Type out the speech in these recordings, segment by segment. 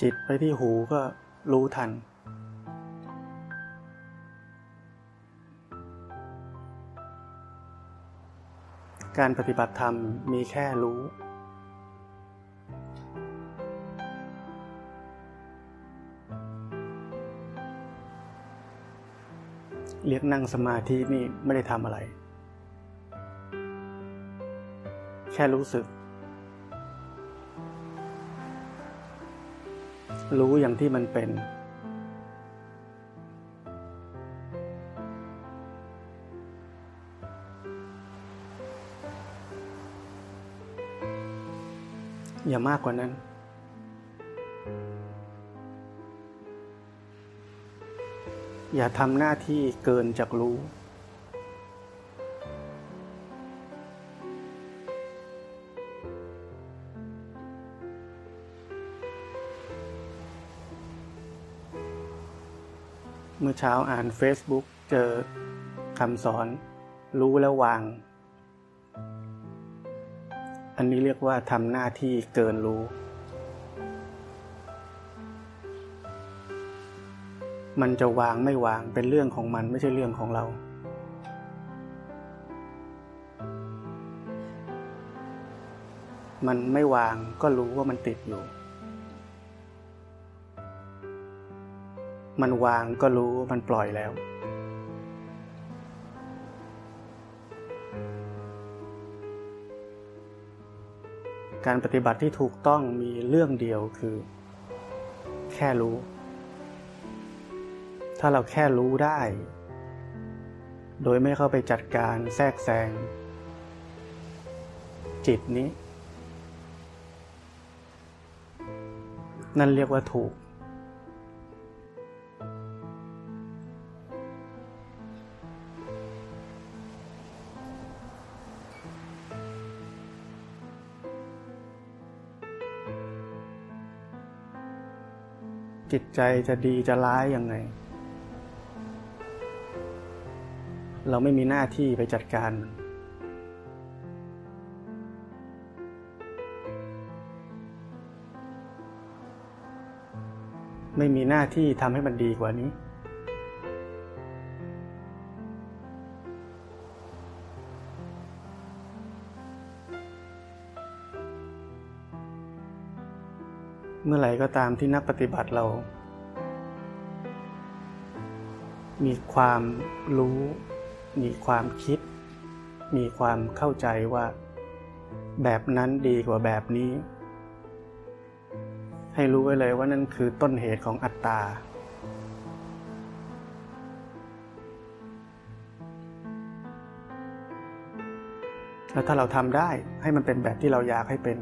จิตไปที่หูก็รู้ทัน การปฏิบัติธรรมมีแค่รู้ เรียกนั่งสมาธินี่ไม่ได้ทำอะไร แค่รู้สึก รู้อย่างที่มันเป็น อย่ามากกว่านั้น อย่าทำหน้าที่เกินจากรู้ เช้าอ่าน Facebook เจอคำสอน รู้แล้ววาง อันนี้เรียกว่าทำหน้าที่เกินรู้ มันจะวางไม่วางเป็นเรื่องของมันไม่ใช่เรื่องของเรา มันไม่วางก็รู้ว่ามันติดอยู่ มันวางก็รู้มันปล่อยแล้ว การปฏิบัติที่ถูกต้องมีเรื่องเดียวคือ แค่รู้ ถ้าเราแค่รู้ได้ โดยไม่เข้าไปจัดการแทรกแซง จิตนี้ นั่นเรียกว่าถูก จิตใจจะดีจะร้ายยังไง เราไม่มีหน้าที่ไปจัดการไม่มีหน้าที่ทำให้มันดีกว่านี้ เมื่อไหร่ก็ตามที่นักปฏิบัติเรา มีความรู้ มีความคิด มีความเข้าใจว่า แบบนั้นดีกว่าแบบนี้ ให้รู้ไว้เลยว่านั่นคือต้นเหตุของอัตตาแล้วถ้าเราทำได้ให้มันเป็นแบบที่เราอยากให้เป็น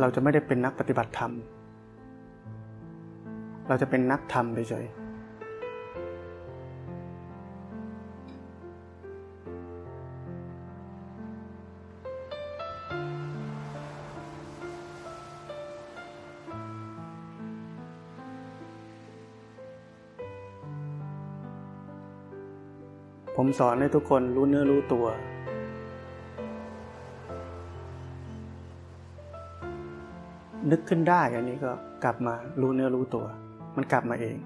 เราจะไม่ได้เป็นนักปฏิบัติธรรม เราจะเป็นนักธรรมไปเฉยผมสอนให้ทุกคนรู้เนื้อรู้ตัว นึกขึ้นได้อันนี้ก็กลับมารู้เนื้อรู้ตัว มันกลับมาเอง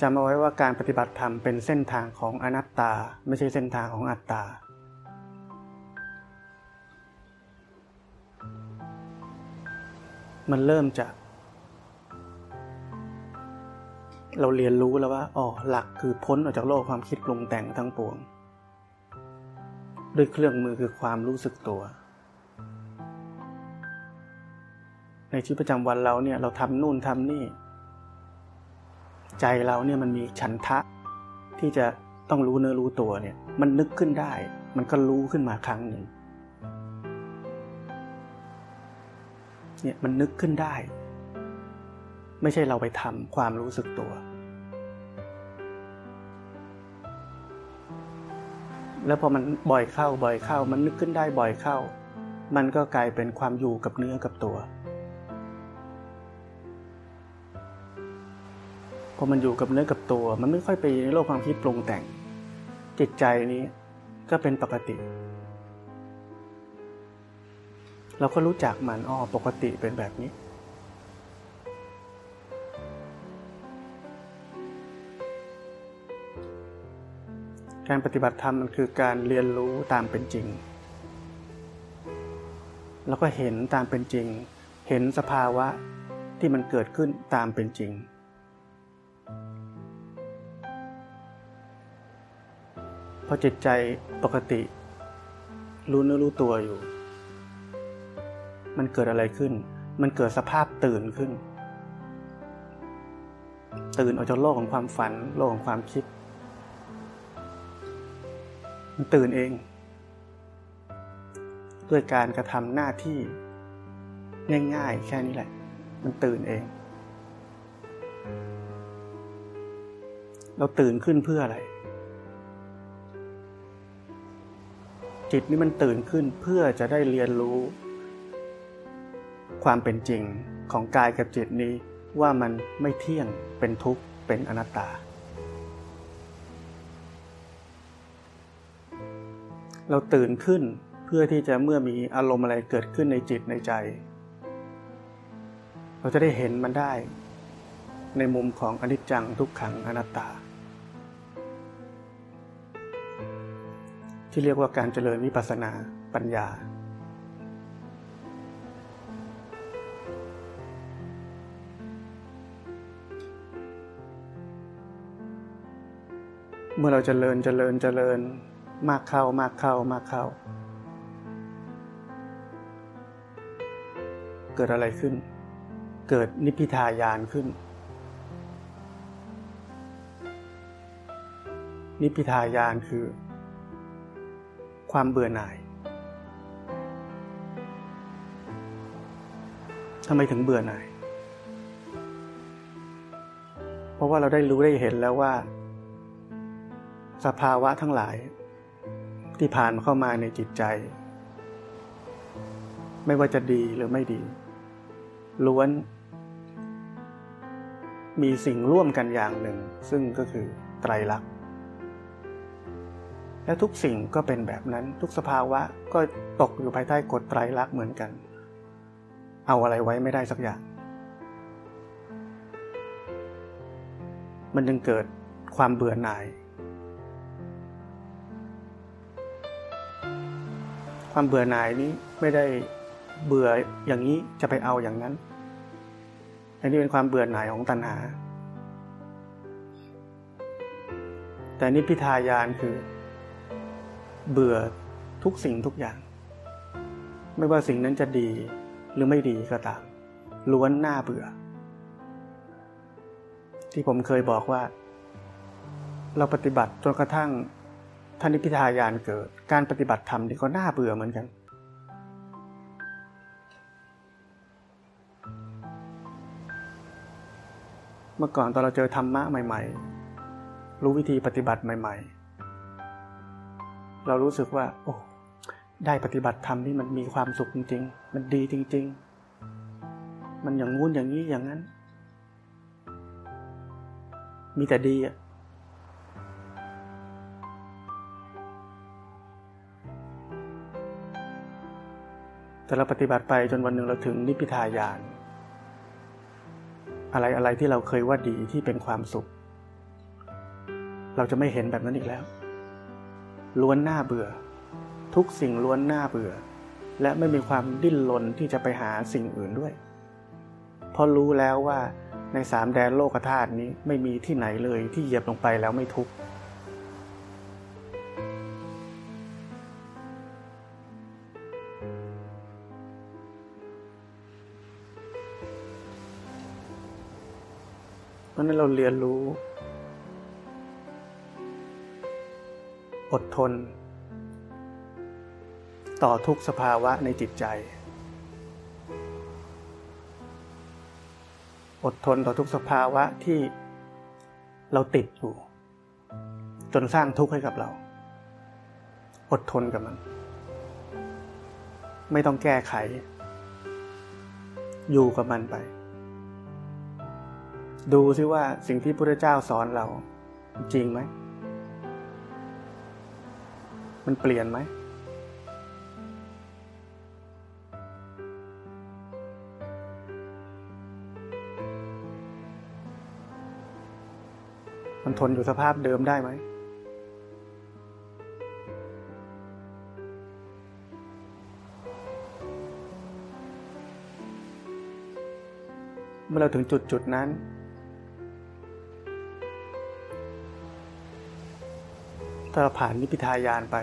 จำเอาไว้ว่าการปฏิบัติธรรมเป็นเส้นทางของอนัตตา ไม่ใช่เส้นทางของอัตตามันเริ่มจาก เราเรียนรู้แล้วว่าอ๋อหลักคือพ้นออกจากโลกความคิดปรุงแต่งทั้งปวง ด้วยเครื่องมือคือความรู้สึกตัว ในชีวิตประจำวันเราเนี่ยเราทำนู่นทำนี่ ใจเราเนี่ยมันมีฉันทะ ที่จะต้องรู้เนื้อรู้ตัวเนี่ย มันนึกขึ้นได้ มันก็รู้ขึ้นมาครั้งหนึ่งเนี่ยมันนึกขึ้นได้ ไม่ใช่เราไปทำความรู้สึกตัว แล้วพอมันบ่อยเข้าบ่อยเข้า มันนึกขึ้นได้บ่อยเข้า มันก็กลายเป็นความอยู่กับเนื้อกับตัว พอมันอยู่กับเนื้อกับตัว มันไม่ค่อยไปในโลกความคิดปรุงแต่ง จิตใจนี้ก็เป็นปกติ เราก็รู้จักมันอ้อปกติเป็นแบบนี้ การปฏิบัติธรรมมันคือการเรียนรู้ตามเป็นจริง แล้วก็เห็นตามเป็นจริง เห็นสภาวะที่มันเกิดขึ้นตามเป็นจริง พอจิตใจปกติ รู้เนื้อรู้ตัวอยู่ มันเกิดอะไรขึ้น มันเกิดสภาพตื่นขึ้น ตื่นออกจากโลกของความฝัน โลกของความคิด มันตื่นเอง ด้วยการกระทำหน้าที่ง่ายๆ แค่นี้แหละ มันตื่นเอง เราตื่นขึ้นเพื่ออะไร จิตนี้มันตื่นขึ้นเพื่อจะได้เรียนรู้ ความเป็นจริงของกายกับจิตนี้ว่ามันไม่เที่ยงเป็นทุกข์เป็นอนัตตา เราตื่นขึ้นเพื่อที่จะเมื่อมีอารมณ์อะไรเกิดขึ้นในจิตในใจ เราจะได้เห็นมันได้ ในมุมของอนิจจังทุกขังอนัตตา ที่เรียกว่าการเจริญวิปัสสนาปัญญา เมื่อเราจเจริญเจริญเจริญ มากเข้ามากเข้ามากเข้า เกิดอะไรขึ้น เกิดนิพพิทายานขึ้น นิพพิทายานคือ ความเบื่อหน่ายทำไมถึงเบื่อหน่าย เพราะว่าเราได้รู้ได้เห็นแล้วว่า สภาวะทั้งหลาย ที่ผ่านเข้ามาในจิตใจ ไม่ว่าจะดีหรือไม่ดี ล้วน มีสิ่งร่วมกันอย่างหนึ่ง ซึ่งก็คือไตรลักษณ์และทุกสิ่งก็เป็นแบบนั้นทุกสภาวะก็ตกอยู่ภายใต้กฎไตรลักษณ์เหมือนกัน เอาอะไรไว้ไม่ได้สักอย่าง มันจึงเกิดความเบื่อหน่าย ความเบื่อหน่ายนี้ไม่ได้เบื่ออย่างนี้จะไปเอาอย่างนั้น อันนี้เป็นความเบื่อหน่ายของตัณหา แต่นิพพิทายานคือ เบื่อทุกสิ่งทุกอย่าง ไม่ว่าสิ่งนั้นจะดีหรือไม่ดีก็ตาม ล้วนหน้าเบื่อ ที่ผมเคยบอกว่า เราปฏิบัติจนกระทั่ง ท่านิพิทายานเกิด การปฏิบัติธรรมนี่ก็น่าเบื่อเหมือนกัน เมื่อก่อนตอนเราเจอธรรมะใหม่ ๆ รู้วิธีปฏิบัติใหม่ ๆ เรารู้สึกว่า โอ้ได้ปฏิบัติธรรมที่มันมีความสุขจริง ๆ มันดีจริง ๆ มันอย่างงู้นอย่างนี้อย่างนั้น มีแต่ดีอะ แต่เราปฏิบัติไปจนวันหนึ่งเราถึงนิพพิทายาน อะไรอะไรที่เราเคยว่าดีที่เป็นความสุข เราจะไม่เห็นแบบนั้นอีกแล้ว ล้วนหน้าเบื่อ ทุกสิ่งล้วนหน้าเบื่อ และไม่มีความดิ้นรนที่จะไปหาสิ่งอื่นด้วย เพราะรู้แล้วว่าในสามแดนโลกธาตุนี้ไม่มีที่ไหนเลยที่เหยียบลงไปแล้วไม่ทุกข์ เพราะนั้เราเรียนรู้ อดทน ต่อทุกสภาวะในจิตใจ อดทนต่อทุกสภาวะที่เราติดอยู่ จนสร้างทุกข์ให้กับเรา อดทนกับมัน ไม่ต้องแก้ไข อยู่กับมันไป ดูซิว่าสิ่งที่พระเจ้าสอนเรา จริงไหม มันเปลี่ยนไหม มันทนอยู่สภาพเดิมได้ไหมเมื่อเราถึงจุดจุดนั้น ถ้าเราผ่านนิพพิทายานไป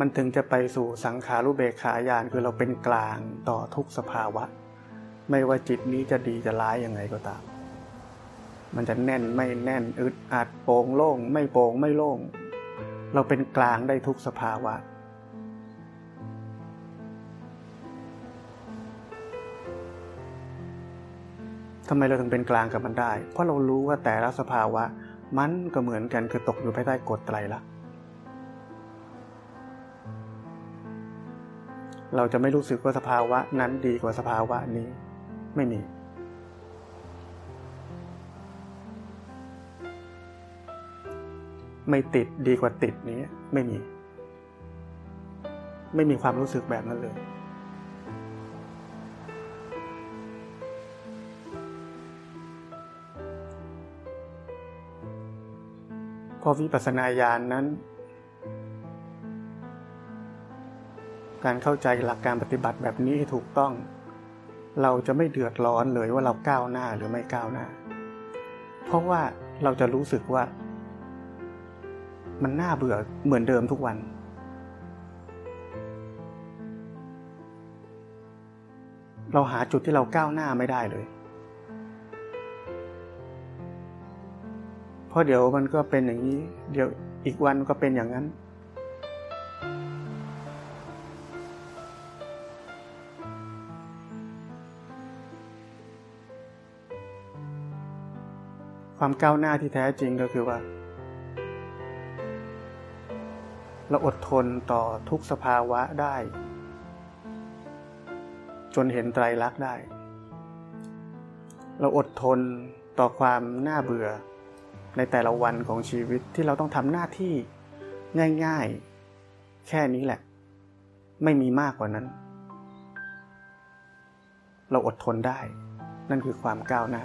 มันถึงจะไปสู่สังขารุเบกขายานคือเราเป็นกลางต่อทุกสภาวะ ไม่ว่าจิตนี้จะดีจะร้ายยังไงก็ตาม มันจะแน่นไม่แน่นอึดอัดโป่งโล่ง ไม่โป่งไม่โล่ง เราเป็นกลางได้ทุกสภาวะทำไมเราถึงเป็นกลางกับมันได้ เพราะเรารู้ว่าแต่ละสภาวะ มันก็เหมือนกันคือตกอยู่ภายใต้กฎไตรลักษณ์เราจะไม่รู้สึกว่าสภาวะนั้นดีกว่าสภาวะนี้ไม่มี ไม่ติดดีกว่าติดนี้ไม่มี ไม่มีความรู้สึกแบบนั้นเลย พอวิปัสสนาญาณนนั้น การเข้าใจหลักการปฏิบัติแบบนี้ให้ถูกต้อง เราจะไม่เดือดร้อนเลยว่าเราก้าวหน้าหรือไม่ก้าวหน้า เพราะว่าเราจะรู้สึกว่า มันน่าเบื่อเหมือนเดิมทุกวันเราหาจุดที่เราก้าวหน้าไม่ได้เลย ราะเดี๋ยวมันก็เป็นอย่างนี้ เดี๋ยวอีกวันก็เป็นอย่างนั้น ความก้าวหน้าที่แท้จริงก็คือว่า เราอดทนต่อทุกสภาวะได้ จนเห็นไตรลักษณ์ได้ เราอดทนต่อความน่าเบื่อ ในแต่ละวันของชีวิตที่เราต้องทำหน้าที่ง่ายๆ แค่นี้แหละ ไม่มีมากกว่านั้น เราอดทนได้ นั่นคือความก้าวหน้า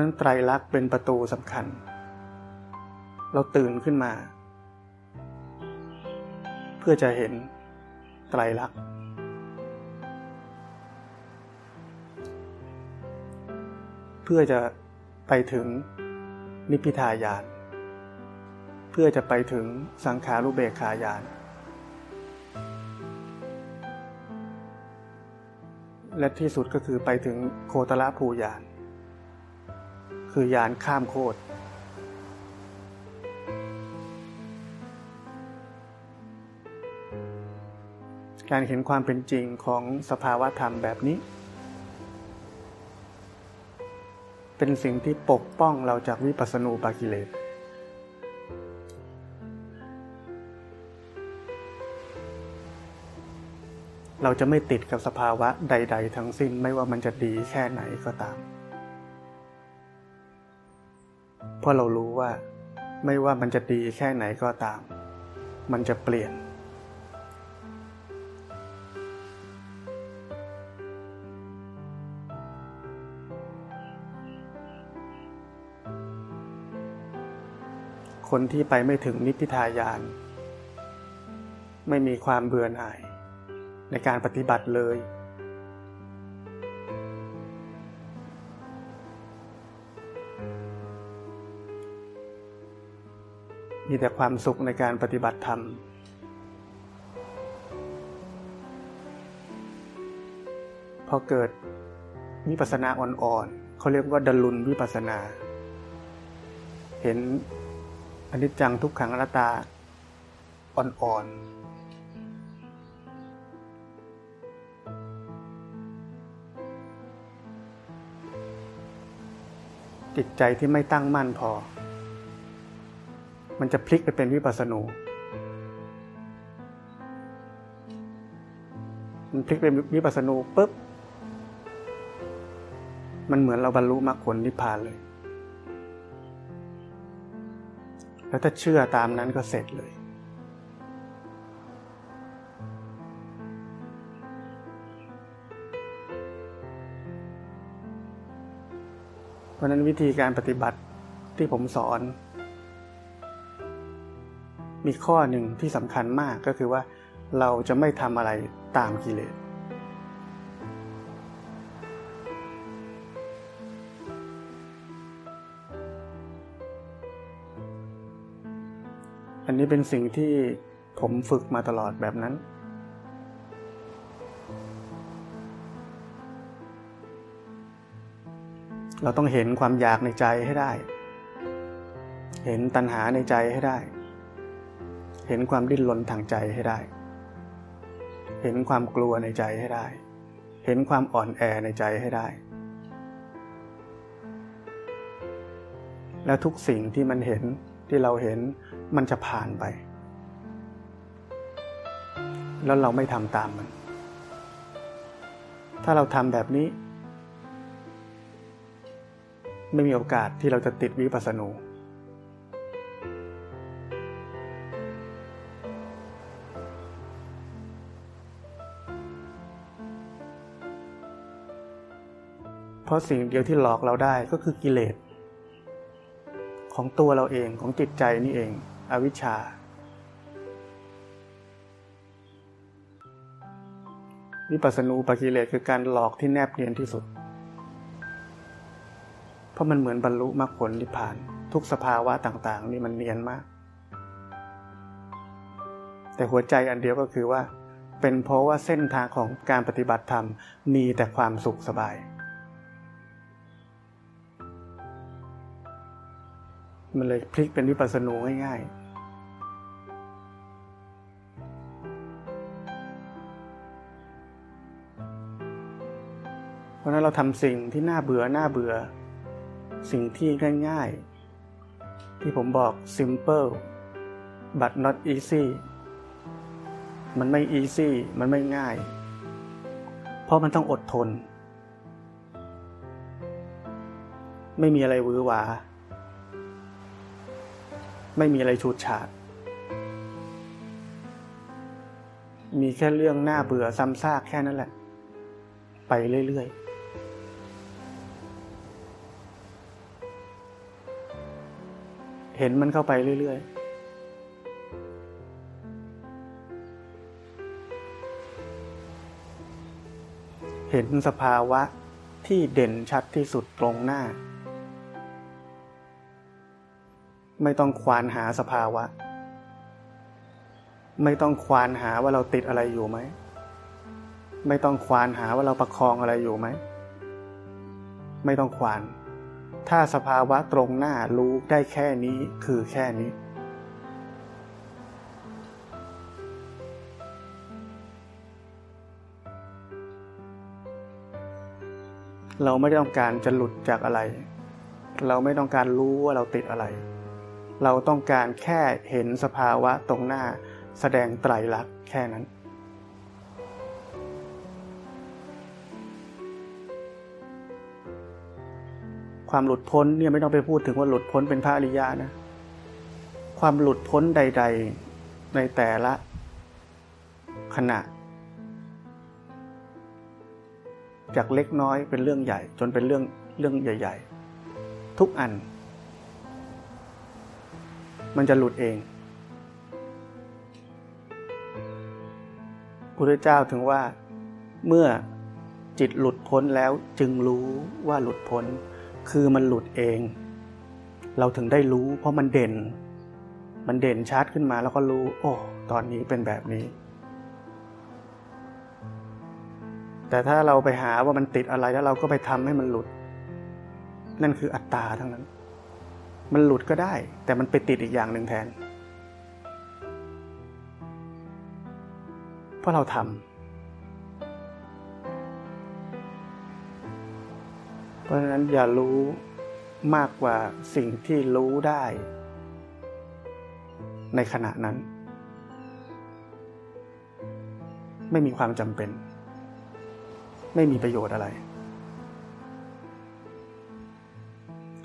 ะฉะนั้นไตรลักษณ์เป็นประตูสำคัญ เราตื่นขึ้นมา เพื่อจะเห็นไตรลักษณ์เพื่อจะไปถึงนิพพิทายาน เพื่อจะไปถึงสังขารุเบกขายาน และที่สุดก็คือไปถึงโคตรภูยาน คือยานข้ามโคตรการเห็นความเป็นจริงของสภาวะธรรมแบบนี้ เป็นสิ่งที่ปกป้องเราจากวิปัสสนูปากิเลสเราจะไม่ติดกับสภาวะใด ๆ ทั้งสิ้นไม่ว่ามันจะดีแค่ไหนก็ตาม เพราะเรารู้ว่า ไม่ว่ามันจะดีแค่ไหนก็ตาม มันจะเปลี่ยน คนที่ไปไม่ถึงนิพพิทายาน ไม่มีความเบื่อหน่าย ในการปฏิบัติเลย มีแต่ความสุขในการปฏิบัติธรรม พอเกิดวิปัสนาอ่อนๆเขาเรียกว่าดลุนวิปัสสนา เห็นอนิจจังทุกขังอนัตตาอ่อนๆจิตใจที่ไม่ตั้งมั่นพอ มันจะพลิกไปเป็นวิปัสสนูมันพลิกเป็นวิปัสสนูปุ๊บ มันเหมือนเราบรรลุมรรคผลนิพพานเลย แล้วถ้าเชื่อตามนั้นก็เสร็จเลย เพราะนั้นวิธีการปฏิบัติที่ผมสอน มีข้อหนึ่งที่สำคัญมากก็คือว่า เราจะไม่ทำอะไรตามกิเลสอันนี้เป็นสิ่งที่ผมฝึกมาตลอดแบบนั้น เราต้องเห็นความอยากในใจให้ได้ เห็นตัณหาในใจให้ได้ เห็นความดิ้นรนทางใจให้ได้ เห็นความกลัวในใจให้ได้ เห็นความอ่อนแอในใจให้ได้ แล้วทุกสิ่งที่มันเห็นที่เราเห็นมันจะผ่านไป แล้วเราไม่ทำตามมัน ถ้าเราทำแบบนี้ ไม่มีโอกาสที่เราจะติดวิปัสสนู ราะสิ่งเดียวที่หลอกเราได้ก็คือกิเลสของตัวเราเองของจิตใจนี่เอง อวิชชา วิปัสสนูปกิเลสคือการหลอกที่แนบเนียนที่สุด เพราะมันเหมือนบรรลุมรรคผลนิพพาน ทุกสภาวะต่างๆ นี่มันเนียนมาก แต่หัวใจอันเดียวก็คือว่า เป็นเพราะว่าเส้นทางของการปฏิบัติธรรมมีแต่ความสุขสบาย มันเลยพลิกเป็นวิปัสสนูง่ายๆ เพราะนั้นเราทำสิ่งที่น่าเบื่อน่าเบื่อ สิ่งที่ง่ายๆ ที่ผมบอก simple but not easy มันไม่ easy มันไม่ง่าย เพราะมันต้องอดทน ไม่มีอะไรวือหวา ไม่มีอะไรชูดฉาด มีแค่เรื่องหน้าเบื่อซ้ำซากแค่นั้นแหละ ไปเรื่อย ๆเห็นมันเข้าไปเรื่อย ๆ เห็นสภาวะที่เด่นชัดที่สุดตรงหน้า ไม่ต้องควานหาสภาวะ ไม่ต้องควานหาว่าเราติดอะไรอยู่ไหม ไม่ต้องควานหาว่าเราประคองอะไรอยู่ไหม ไม่ต้องควาน ถ้าสภาวะตรงหน้ารู้ได้แค่นี้คือแค่นี้ เราไม่ได้ต้องการจะหลุดจากอะไร เราไม่ต้องการรู้ว่าเราติดอะไร เราต้องการแค่เห็นสภาวะตรงหน้า แสดงไตรลักษณ์แค่นั้น ความหลุดพ้นเนี่ยไม่ต้องไปพูดถึงว่าหลุดพ้นเป็นพระอริยะนะ ความหลุดพ้นใด ๆ ในแต่ละ ขณะ จากเล็กน้อยเป็นเรื่องใหญ่ จนเป็นเรื่องเรื่องใหญ่ ๆ ทุกอัน มันจะหลุดเองพระเจ้าถึงว่าเมื่อจิตหลุดพ้นแล้วจึงรู้ว่าหลุดพ้น คือมันหลุดเอง เราถึงได้รู้เพราะมันเด่น มันเด่นชัดขึ้นมาแล้วก็รู้ โอ้ตอนนี้เป็นแบบนี้ แต่ถ้าเราไปหาว่ามันติดอะไรแล้วเราก็ไปทำให้มันหลุด นั่นคืออัตตาทั้งนั้น มันหลุดก็ได้ แต่มันไปติดอีกอย่างหนึ่งแทน เพราะเราทำเพราะฉะนั้นอย่ารู้มากกว่าสิ่งที่รู้ได้ ในขณะนั้น ไม่มีความจำเป็น ไม่มีประโยชน์อะไร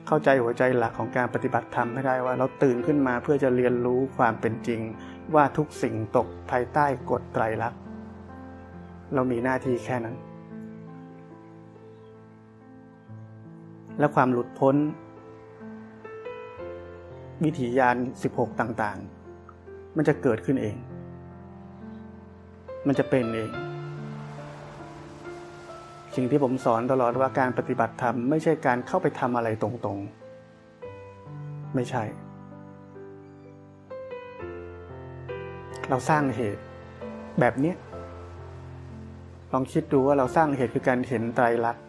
เข้าใจหัวใจหลักของการปฏิบัติธรรมให้ได้ว่า เราตื่นขึ้นมาเพื่อจะเรียนรู้ความเป็นจริง ว่าทุกสิ่งตกภายใต้กฎไตรลักษณ์เรามีหน้าที่แค่นั้น และความหลุดพ้น วิถียาน 16 ต่างๆ มันจะเกิดขึ้นเอง มันจะเป็นเอง สิ่งที่ผมสอนตลอดว่าการปฏิบัติธรรมไม่ใช่การเข้าไปทำอะไรตรงๆ ไม่ใช่ เราสร้างเหตุแบบนี้ลองคิดดูว่าเราสร้างเหตุคือการเห็นไตรลักษณ์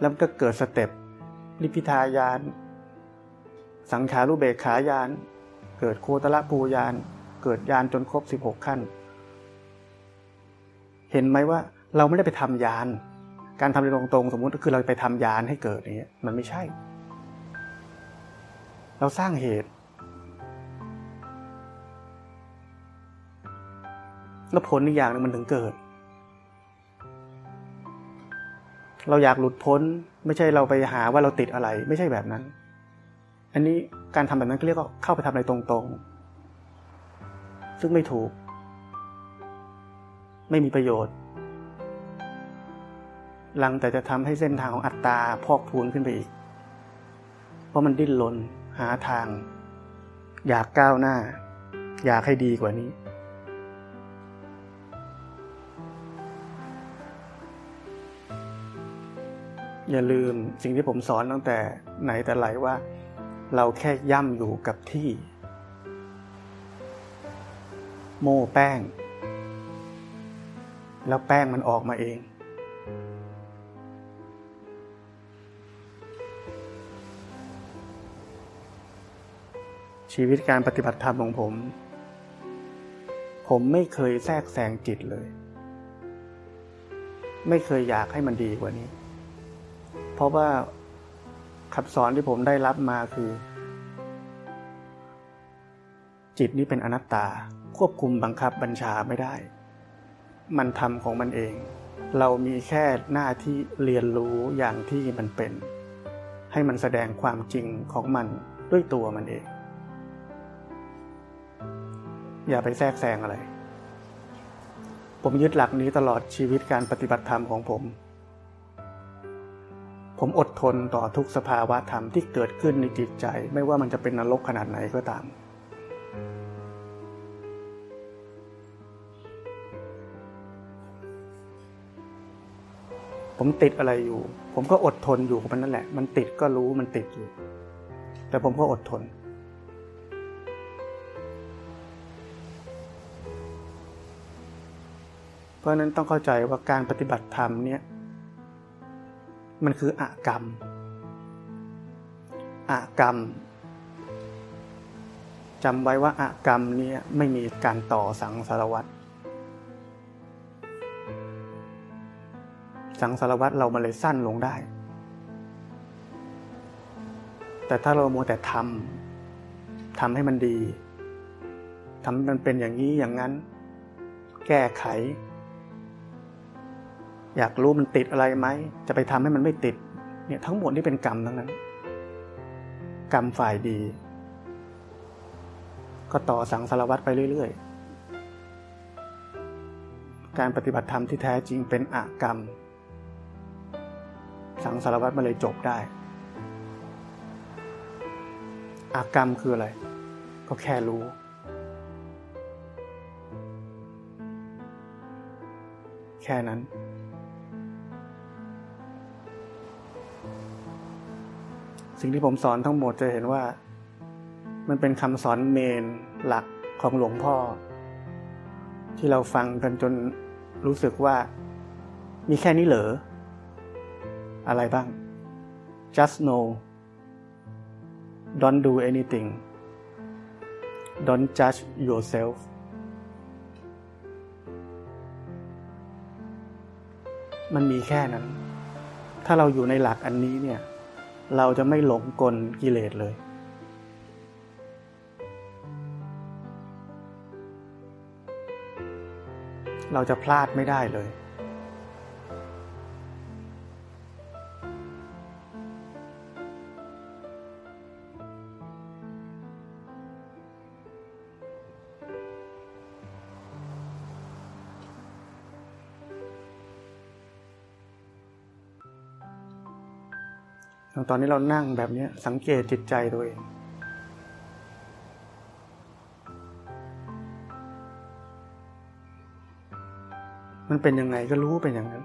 แล้วก็เกิดสเต็ปนิพิทายาน สังขารุเบกขายาน เกิดโคตรปูยาน เกิดยานจนครบสิบหกขั้น เห็นไหมว่า เราไม่ได้ไปทำยาน การทำในตรงๆสมมุติก็คือเราไปทำยานให้เกิดอย่างเงี้ยมันไม่ใช่ เราสร้างเหตุ แล้วผลอีกอย่างนึงมันถึงเกิด เราอยากหลุดพ้นไม่ใช่เราไปหาว่าเราติดอะไร ไม่ใช่แบบนั้น อันนี้การทำแบบนั้นก็เรียกว่าเข้าไปทำอะไรตรงๆ ซึ่งไม่ถูก ไม่มีประโยชน์ ลังแต่จะทำให้เส้นทางของอัตตาพอกพูนขึ้นไปอีก เพราะมันดิ้นรนหาทาง อยากก้าวหน้า อยากให้ดีกว่านี้ อย่าลืมสิ่งที่ผมสอนตั้งแต่ไหนแต่ไรว่า เราแค่ย่ำอยู่กับที่ โม่แป้ง แล้วแป้งมันออกมาเอง ชีวิตการปฏิบัติธรรมของผม ผมไม่เคยแทรกแซงจิตเลย ไม่เคยอยากให้มันดีกว่านี้ เพราะว่าคำสอนที่ผมได้รับมาคือ จิตนี้เป็นอนัตตาควบคุมบังคับบัญชาไม่ได้ มันทำของมันเอง เรามีแค่หน้าที่เรียนรู้อย่างที่มันเป็น ให้มันแสดงความจริงของมันด้วยตัวมันเอง อย่าไปแทรกแซงอะไร ผมยึดหลักนี้ตลอดชีวิตการปฏิบัติธรรมของผม ผมอดทนต่อทุกสภาวะธรรมที่เกิดขึ้นในจิตใจ ไม่ว่ามันจะเป็นนรกขนาดไหนก็ตาม ผมติดอะไรอยู่ ผมก็อดทนอยู่กับมันนั่นแหละ มันติดก็รู้มันติดอยู่ แต่ผมก็อดทน เพราะนั้นต้องเข้าใจว่าการปฏิบัติธรรมเนี่ยมันคืออากรรม อากรรมจำไว้ว่าอากรรมนี้ไม่มีการต่อสังสารวัตรสังสารวัตรเรามาเลยสั้นลงได้ แต่ถ้าเราโมแต่ทำทำให้มันดีทำให้มันเป็นอย่างนี้อย่างนั้น แก้ไข อยากรู้มันติดอะไรไหม จะไปทำให้มันไม่ติด เนี่ยทั้งหมดนี่เป็นกรรมทั้งนั้น กรรมฝ่ายดี ก็ต่อสังสารวัตรไปเรื่อยๆ การปฏิบัติธรรมที่แท้จริงเป็นอากรรม สังสารวัตรมาเลยจบได้ อากรรมคืออะไร ก็แค่รู้แค่นั้น สิ่งที่ผมสอนทั้งหมดจะเห็นว่า มันเป็นคำสอนเมนหลักของหลวงพ่อ ที่เราฟังกันจนรู้สึกว่า มีแค่นี้เหรอ อะไรบ้าง just know don't do anything don't judge yourself มันมีแค่นั้น ถ้าเราอยู่ในหลักอันนี้เนี่ย เราจะไม่หลงกลกิเลสเลย เราจะพลาดไม่ได้เลย อนนี้เรานั่งแบบนี้สังเกตจิตใจตัวเองมันเป็นยังไงก็รู้เป็นอย่างนั้น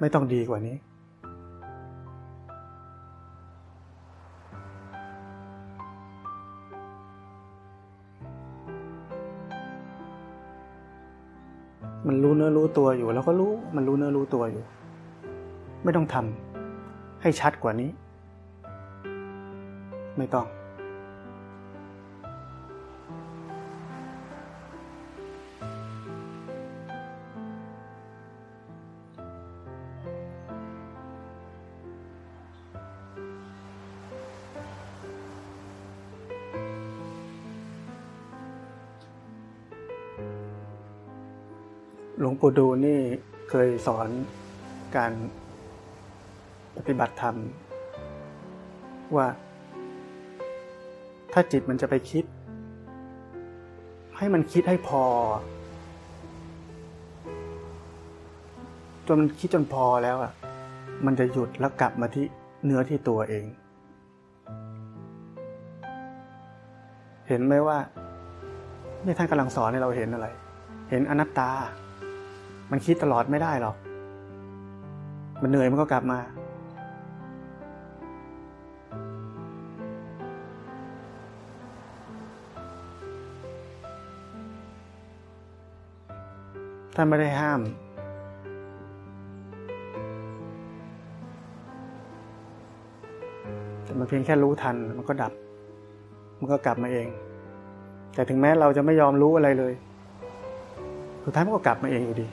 ไม่ต้องดีกว่านี้ นื้อรู้ตัวอยู่แล้วก็รู้มันรู้เนื้อรู้ตัวอยู่ ไม่ต้องทำให้ชัดกว่านี้ ไม่ต้อง หลวงปู่ดูนี่เคยสอนการปฏิบัติธรรม ว่า ถ้าจิตมันจะไปคิด ให้มันคิดให้พอจนมันคิดจนพอแล้วอะ มันจะหยุดแล้วกลับมาที่เนื้อที่ตัวเอง เห็นไหมว่านี่ท่านกำลังสอนให้เราเห็นอะไร เห็นอนัตตา มันคิดตลอดไม่ได้หรอก มันเหนื่อยมันก็กลับมาถ้าไม่ได้ห้าม แต่มันเพียงแค่รู้ทัน มันก็ดับ มันก็กลับมาเอง แต่ถึงแม้เราจะไม่ยอมรู้อะไรเลย สุดท้ายมันก็กลับมาเองอยู่ดี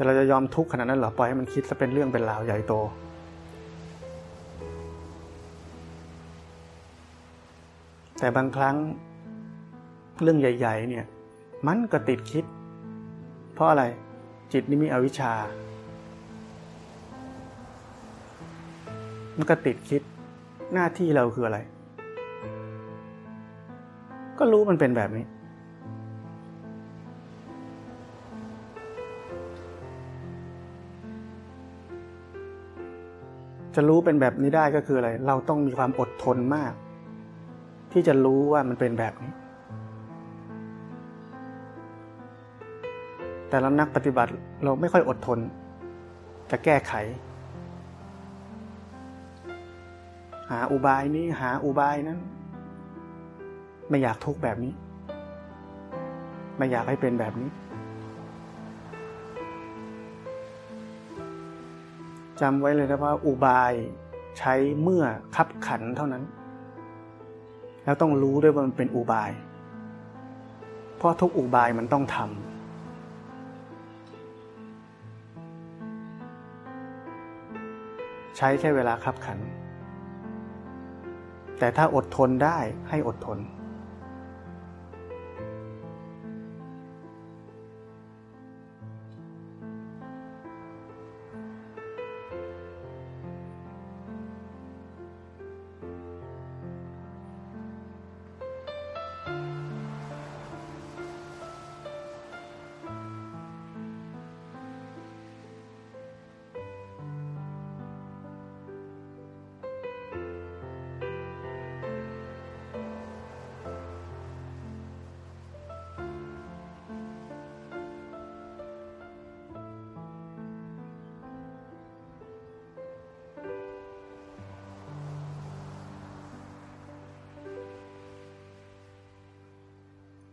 แต่เราจะยอมทุกข์ขนาดนั้นเหรอปล่อยให้มันคิดแล้วเป็นเรื่องเป็นราวใหญ่โต แต่บางครั้งเรื่องใหญ่ ๆ เนี่ย มันก็ติดคิด เพราะอะไรจิตนี่มีอวิชชา มันก็ติดคิดหน้าที่เราคืออะไร ก็รู้มันเป็นแบบนี้ จะรู้เป็นแบบนี้ได้ก็คืออะไร เราต้องมีความอดทนมาก ที่จะรู้ว่ามันเป็นแบบนี้ แต่เรานักปฏิบัติเราไม่ค่อยอดทน จะแก้ไข หาอุบายนี้หาอุบายนั้น ไม่อยากทุกแบบนี้ ไม่อยากให้เป็นแบบนี้ จำไว้เลยนะว่าอุบายใช้เมื่อคับขันเท่านั้น แล้วต้องรู้ด้วยว่ามันเป็นอุบาย เพราะทุกอุบายมันต้องทำใช้แค่เวลาคับขัน แต่ถ้าอดทนได้ให้อดทน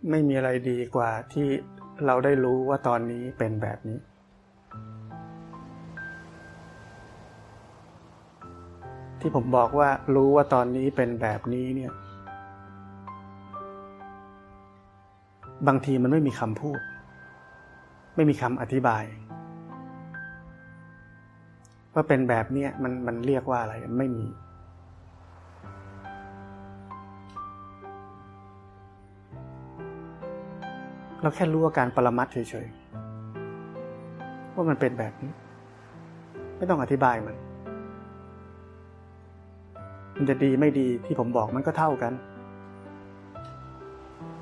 ไม่มีอะไรดีกว่าที่เราได้รู้ว่าตอนนี้เป็นแบบนี้ ที่ผมบอกว่ารู้ว่าตอนนี้เป็นแบบนี้เนี่ย บางทีมันไม่มีคำพูด ไม่มีคำอธิบาย ว่าเป็นแบบนี้มันมันเรียกว่าอะไรไม่มี เราแค่รู้อาการปรมัดเฉยๆ ว่ามันเป็นแบบนี้ ไม่ต้องอธิบายมัน มันจะดีไม่ดีที่ผมบอกมันก็เท่ากัน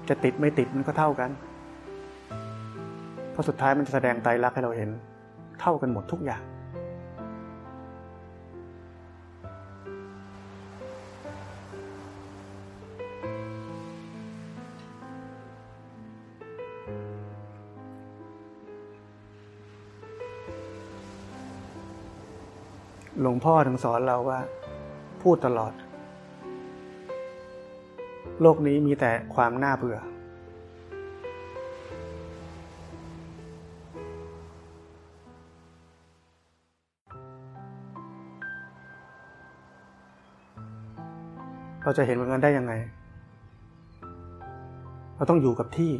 จะติดไม่ติดมันก็เท่ากัน เพราะสุดท้ายมันจะแสดงไตรลักษณ์ให้เราเห็น เท่ากันหมดทุกอย่าง หลวงพ่อถึงสอนเราว่า พูดตลอด โลกนี้มีแต่ความน่าเบื่อ เราจะเห็นมันกันได้ยังไง เราต้องอยู่กับที่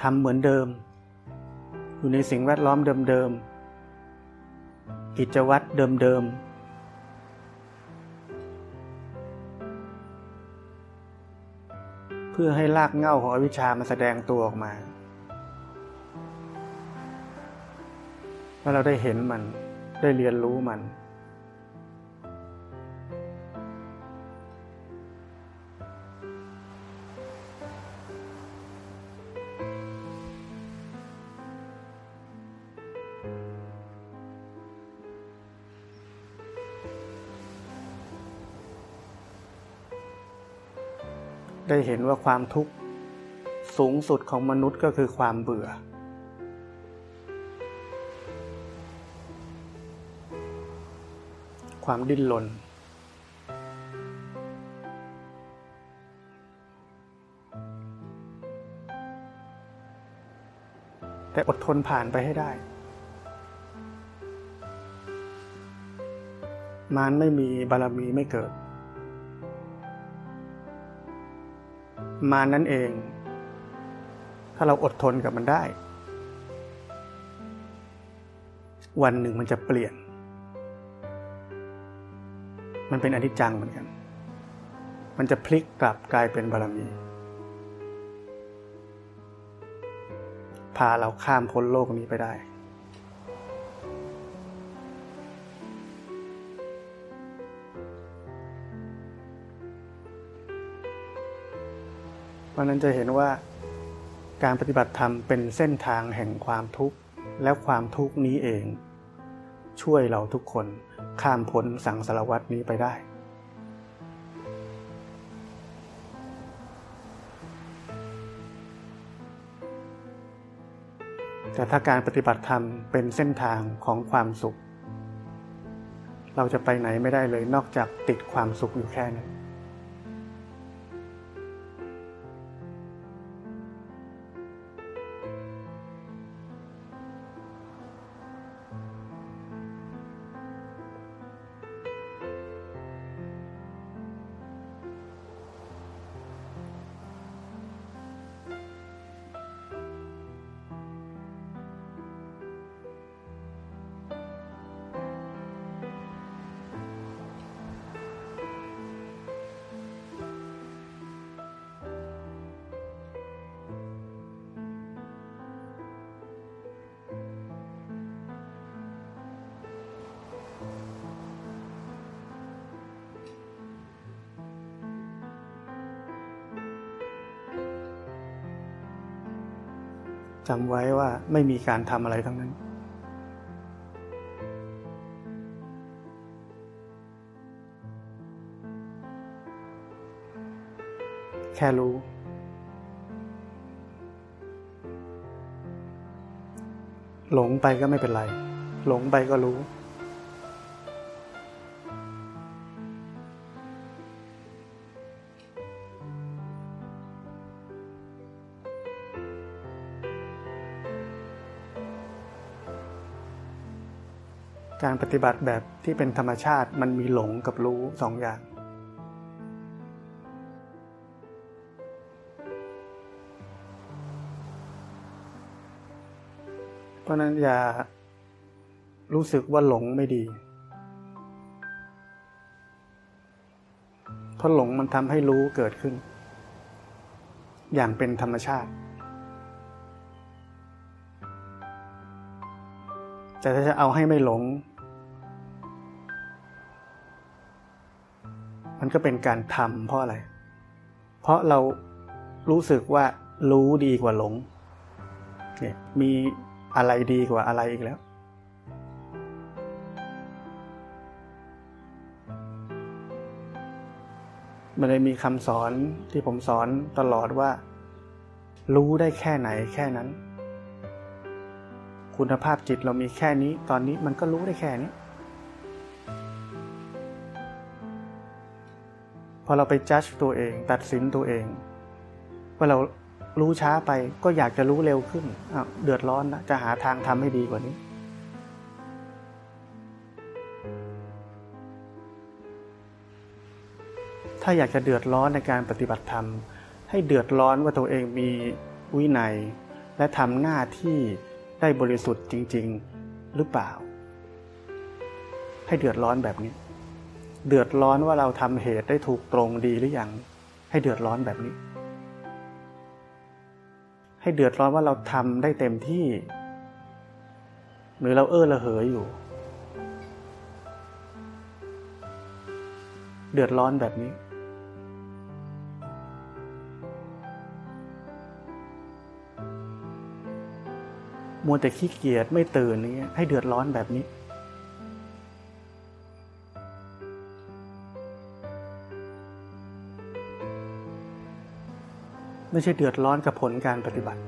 ทำเหมือนเดิม อยู่ในสิ่งแวดล้อมเดิมๆ กิจวัตรเดิมๆเพื่อให้ลากเง่าของอวิชามาแสดงตัวออกมาเมื่อเราได้เห็นมัน ได้เรียนรู้มัน เห็นว่าความทุกข์สูงสุดของมนุษย์ก็คือความเบื่อ ความดิ้นรนแต่อดทนผ่านไปให้ได้ มารไม่มีบารมีไม่เกิด มานั่นเอง ถ้าเราอดทนกับมันได้ วันหนึ่งมันจะเปลี่ยน มันเป็นอนิจจังเหมือนกัน มันจะพลิกกลับกลายเป็นบารมี พาเราข้ามพ้นโลกนี้ไปได้ ราะนั้นจะเห็นว่าการปฏิบัติธรรมเป็นเส้นทางแห่งความทุกข์ และความทุกข์นี้เอง ช่วยเราทุกคนข้ามพ้นสังสารวัตนี้ไปได้แต่ถ้าการปฏิบัติธรรมเป็นเส้นทางของความสุข เราจะไปไหนไม่ได้เลยนอกจากติดความสุขอยู่แค่นั้น จำไว้ว่าไม่มีการทำอะไรทั้งนั้น แค่รู้ หลงไปก็ไม่เป็นไร หลงไปก็รู้ การปฏิบัติแบบที่เป็นธรรมชาติมันมีหลงกับรู้สองอย่าง เพราะนั้นอย่ารู้สึกว่าหลงไม่ดี เพราะหลงมันทำให้รู้เกิดขึ้น อย่างเป็นธรรมชาติ แต่ถ้าจะเอาให้ไม่หลง มันก็เป็นการทำเพราะอะไร เพราะเรารู้สึกว่ารู้ดีกว่าหลงเนี่ยมีอะไรดีกว่าอะไรอีกแล้ว มันเลยมีคำสอนที่ผมสอนตลอดว่า รู้ได้แค่ไหนแค่นั้น คุณภาพจิตเรามีแค่นี้ ตอนนี้มันก็รู้ได้แค่นี้ พอเราไปจัดตัวเอง ตัดสินตัวเอง ว่าเรารู้ช้าไปก็อยากจะรู้เร็วขึ้น เดือดร้อนนะจะหาทางทำให้ดีกว่านี้ ถ้าอยากจะเดือดร้อนในการปฏิบัติธรรม ให้เดือดร้อนว่าตัวเองมีวินัย และทำหน้าที่ได้บริสุทธิ์จริง ๆ หรือเปล่า ให้เดือดร้อนแบบนี้ เดือดร้อนว่าเราทำเหตุได้ถูกตรงดีหรือยังให้เดือดร้อนแบบนี้ ให้เดือดร้อนว่าเราทำได้เต็มที่ หรือเราเอ้อระเหยอยู่ เดือดร้อนแบบนี้ มัวแต่ขี้เกียจไม่ตื่นนี้ให้เดือดร้อนแบบนี้ ไม่ใช่เดือดร้อนกับผลการปฏิบัติ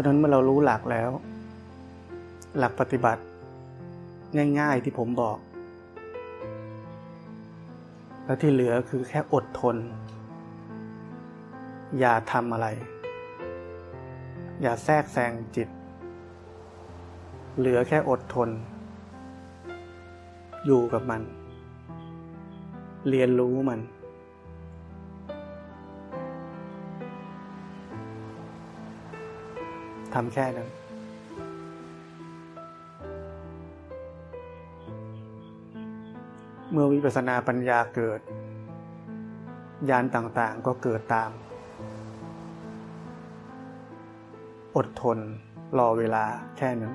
ราะนั้นเมื่อเรารู้หลักแล้ว หลักปฏิบัติ ง่าย ๆที่ผมบอก แล้วที่เหลือคือแค่อดทน อย่าทำอะไร อย่าแทรกแซงจิต เหลือแค่อดทน อยู่กับมัน เรียนรู้มัน ทำแค่นั้นเมื่อวิปัสสนาปัญญาเกิดญาณต่างๆก็เกิดตาม อดทนรอเวลาแค่นั้น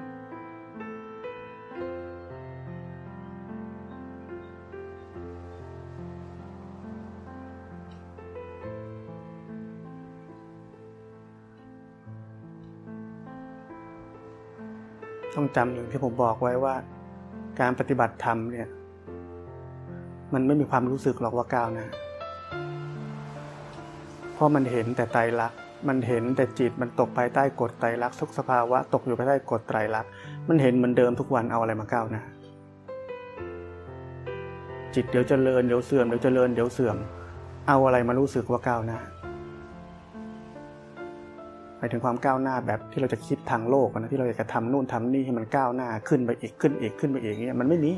ต้องจำอย่างที่ผมบอกไว้ว่า การปฏิบัติธรรมเนี่ย มันไม่มีความรู้สึกหรอกว่าก้าวหน้าเพราะมันเห็นแต่ไตรลักษณ์มันเห็นแต่จิตมันตกภายใต้กฎไตรลักษณ์ทุกสภาวะตกอยู่ภายใต้กฎไตรลักษณ์มันเห็นเหมือนเดิมทุกวันเอาอะไรมาก้าวหน้าจิตเดี๋ยวจเจริญเดี๋ยวเสื่อมเดี๋ยวเจริญเดี๋ยวเสื่อม เอาอะไรมารู้สึกว่าก้าวหน้าายถึงความก้าวหน้าแบบที่เราจะคิดทางโลกนะที่เราอยากจะทำนู่นทำนี่ให้มันก้าวหน้าขึ้นไปอีกขึ้นอีกขึ้นไปอีกเนี่ยมันไม่มี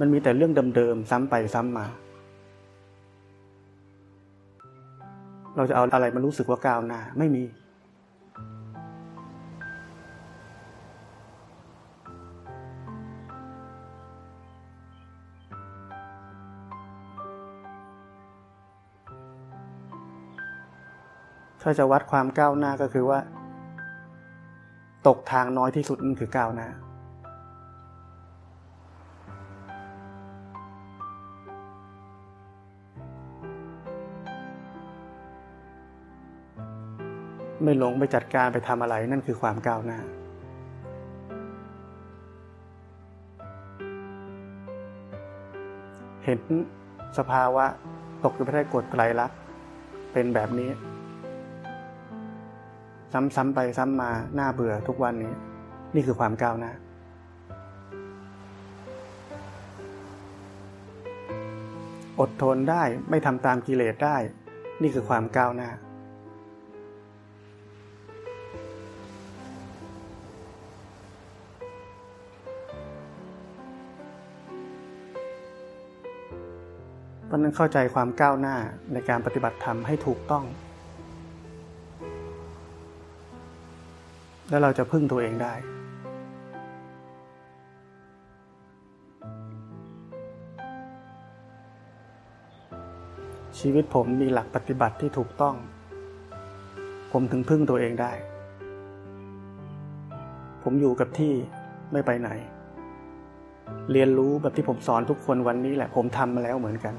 มันมีแต่เรื่องเดิมๆซ้ำไปซ้ำมา เราจะเอาอะไรมารู้สึกว่าก้าวหน้าไม่มี ถ้าจะวัดความก้าวหน้าก็คือว่า ตกทางน้อยที่สุดนั่นคือก้าวหน้า ไม่หลงไปจัดการไปทำอะไรนั่นคือความก้าวหน้าเห็นสภาวะตกอยู่ภายใต้กฎไตรลักษณ์เป็นแบบนี้ ซ้ำๆไปซ้ำมาหน้าเบื่อทุกวันนี้ นี่คือความก้าวหน้าอดทนได้ไม่ทำตามกิเลสได้ นี่คือความก้าวหน้า เพราะนั้นเข้าใจความก้าวหน้าในการปฏิบัติธรรมให้ถูกต้อง แล้วเราจะพึ่งตัวเองได้ ชีวิตผมมีหลักปฏิบัติที่ถูกต้อง ผมถึงพึ่งตัวเองได้ ผมอยู่กับที่ไม่ไปไหน เรียนรู้แบบที่ผมสอนทุกคนวันนี้แหละ ผมทำมาแล้วเหมือนกัน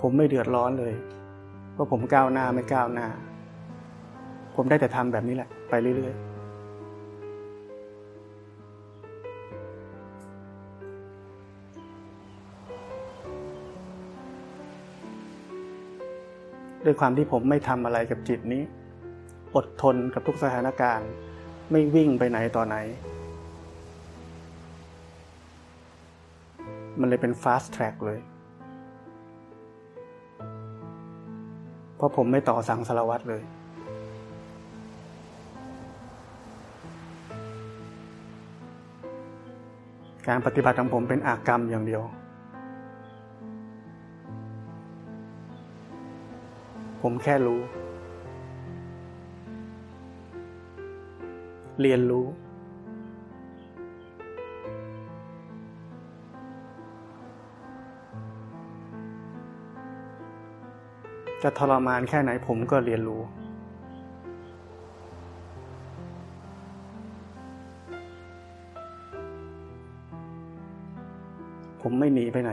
ผมไม่เดือดร้อนเลย ว่าผมก้าวหน้าไม่ก้าวหน้า ผมได้แต่ทำแบบนี้แหละ ไปเรื่อย ๆด้วยความที่ผมไม่ทำอะไรกับจิตนี้ อดทนกับทุกสถานการณ์ ไม่วิ่งไปไหนต่อไหน มันเลยเป็น fast track เลย เพราะผมไม่ต่อสังสารวัตรเลย การปฏิบัติของผมเป็นอากรรมอย่างเดียว ผมแค่รู้ เรียนรู้ จะทรมานแค่ไหนผมก็เรียนรู้ ผมไม่หนีไปไหน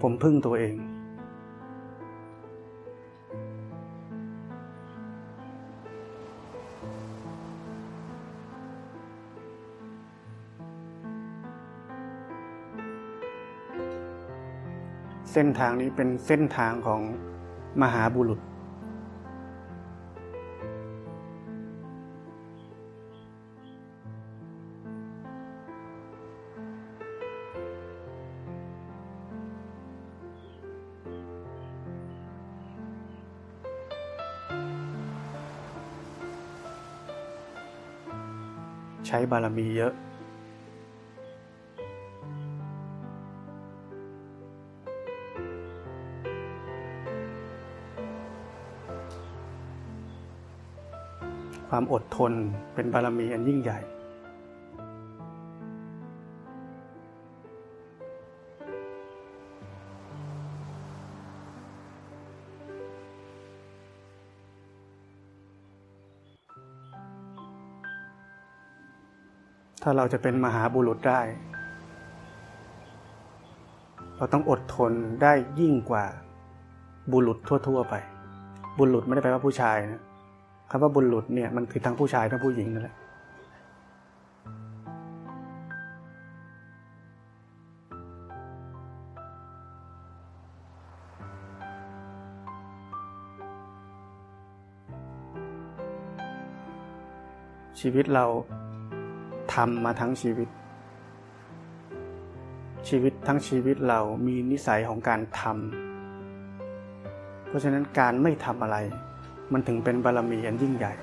ผมพึ่งตัวเอง เส้นทางนี้เป็นเส้นทางของมหาบุรุษ ใช้บารมีเยอะ ความอดทนเป็นบารมีอันยิ่งใหญ่ ถ้าเราจะเป็นมหาบุรุษได้ เราต้องอดทนได้ยิ่งกว่าบุรุษทั่ว ๆ ไป บุรุษไม่ได้แปลว่าผู้ชายนะ คำว่าบุญหลุดเนี่ยมันคือทั้งผู้ชายทั้งผู้หญิงนั่นแหละชีวิตเราทำมาทั้งชีวิต ชีวิตทั้งชีวิตเรามีนิสัยของการทำเพราะฉะนั้นการไม่ทำอะไร มันถึงเป็นบารมีอันยิ่งใหญ่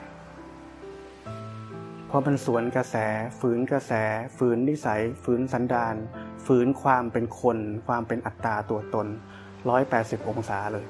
เพราะมันสวนกระแส ฝืนกระแส ฝืนนิสัย ฝืนสันดานฝืนความเป็นคน ความเป็นอัตตาตัวตน 180 องศาเลย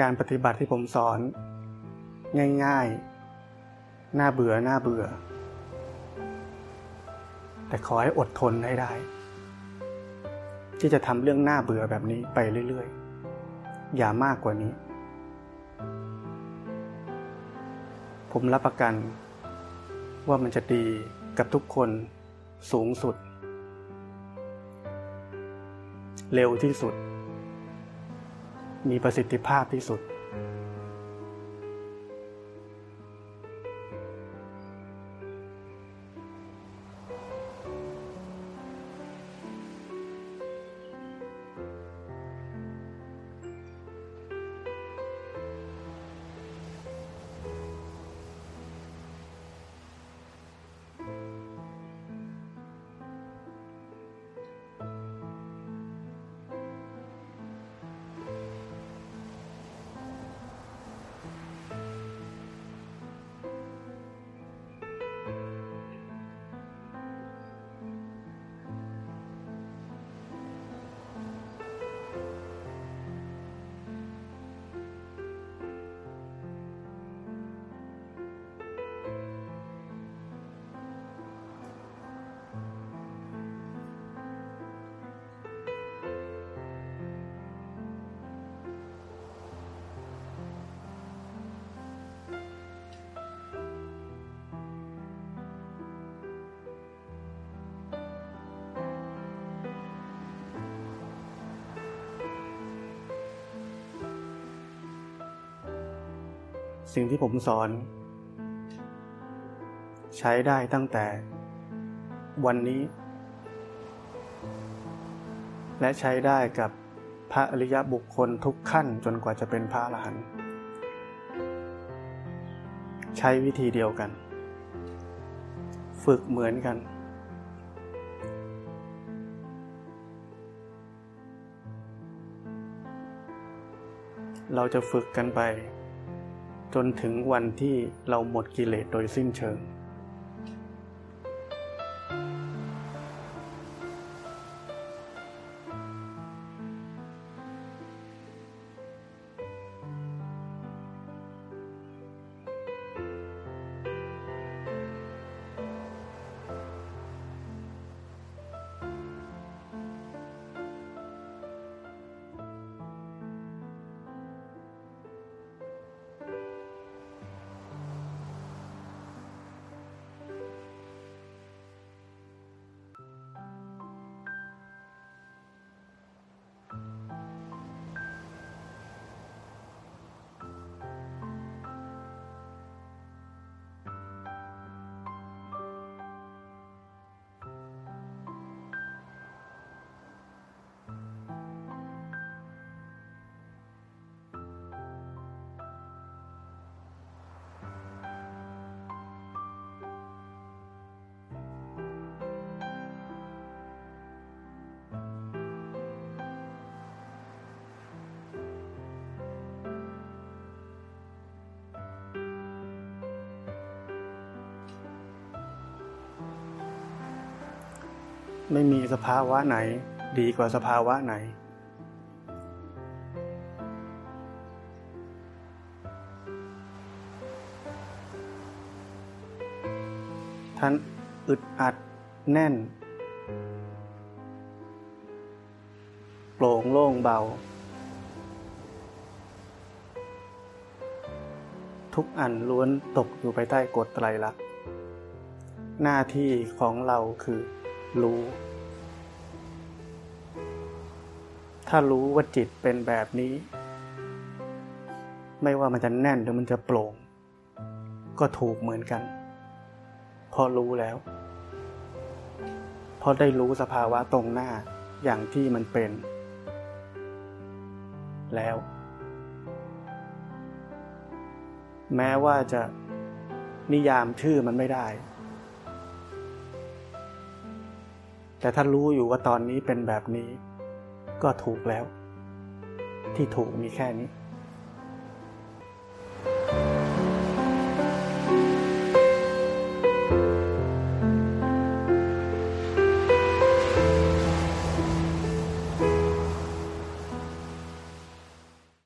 การปฏิบัติที่ผมสอน ง่ายๆ น่าเบื่อน่าเบื่อ แต่ขอให้อดทนให้ได้ ที่จะทำเรื่องน้าเบื่อแบบนี้ไปเรื่อยๆ อย่ามากกว่านี้ ผมรับประกัน ว่ามันจะดีกับทุกคนสูงสุด เร็วที่สุด มีประสิทธิภาพที่สุด สิ่งที่ผมสอน ใช้ได้ตั้งแต่ วันนี้ และใช้ได้กับพระอริยบุคคลทุกขั้นจนกว่าจะเป็นพระอรหันต์ใช้วิธีเดียวกัน ฝึกเหมือนกัน เราจะฝึกกันไป จนถึงวันที่เราหมดกิเลสโดยสิ้นเชิง ไม่มีสภาวะไหน ดีกว่าสภาวะไหน ท่านอึดอัดแน่น โปร่งโล่งเบา ทุกอันล้วนตกอยู่ภายใต้กฎไตรลักษณ์หน้าที่ของเราคือ รู้ ถ้ารู้ว่าจิตเป็นแบบนี้ ไม่ว่ามันจะแน่นหรือมันจะโปร่ง ก็ถูกเหมือนกัน พอรู้แล้ว พอได้รู้สภาวะตรงหน้าอย่างที่มันเป็น แล้ว แม้ว่าจะนิยามชื่อมันไม่ได้ แต่ถ้ารู้อยู่ว่าตอนนี้เป็นแบบนี้ ก็ถูกแล้ว ที่ถูกมีแค่นี้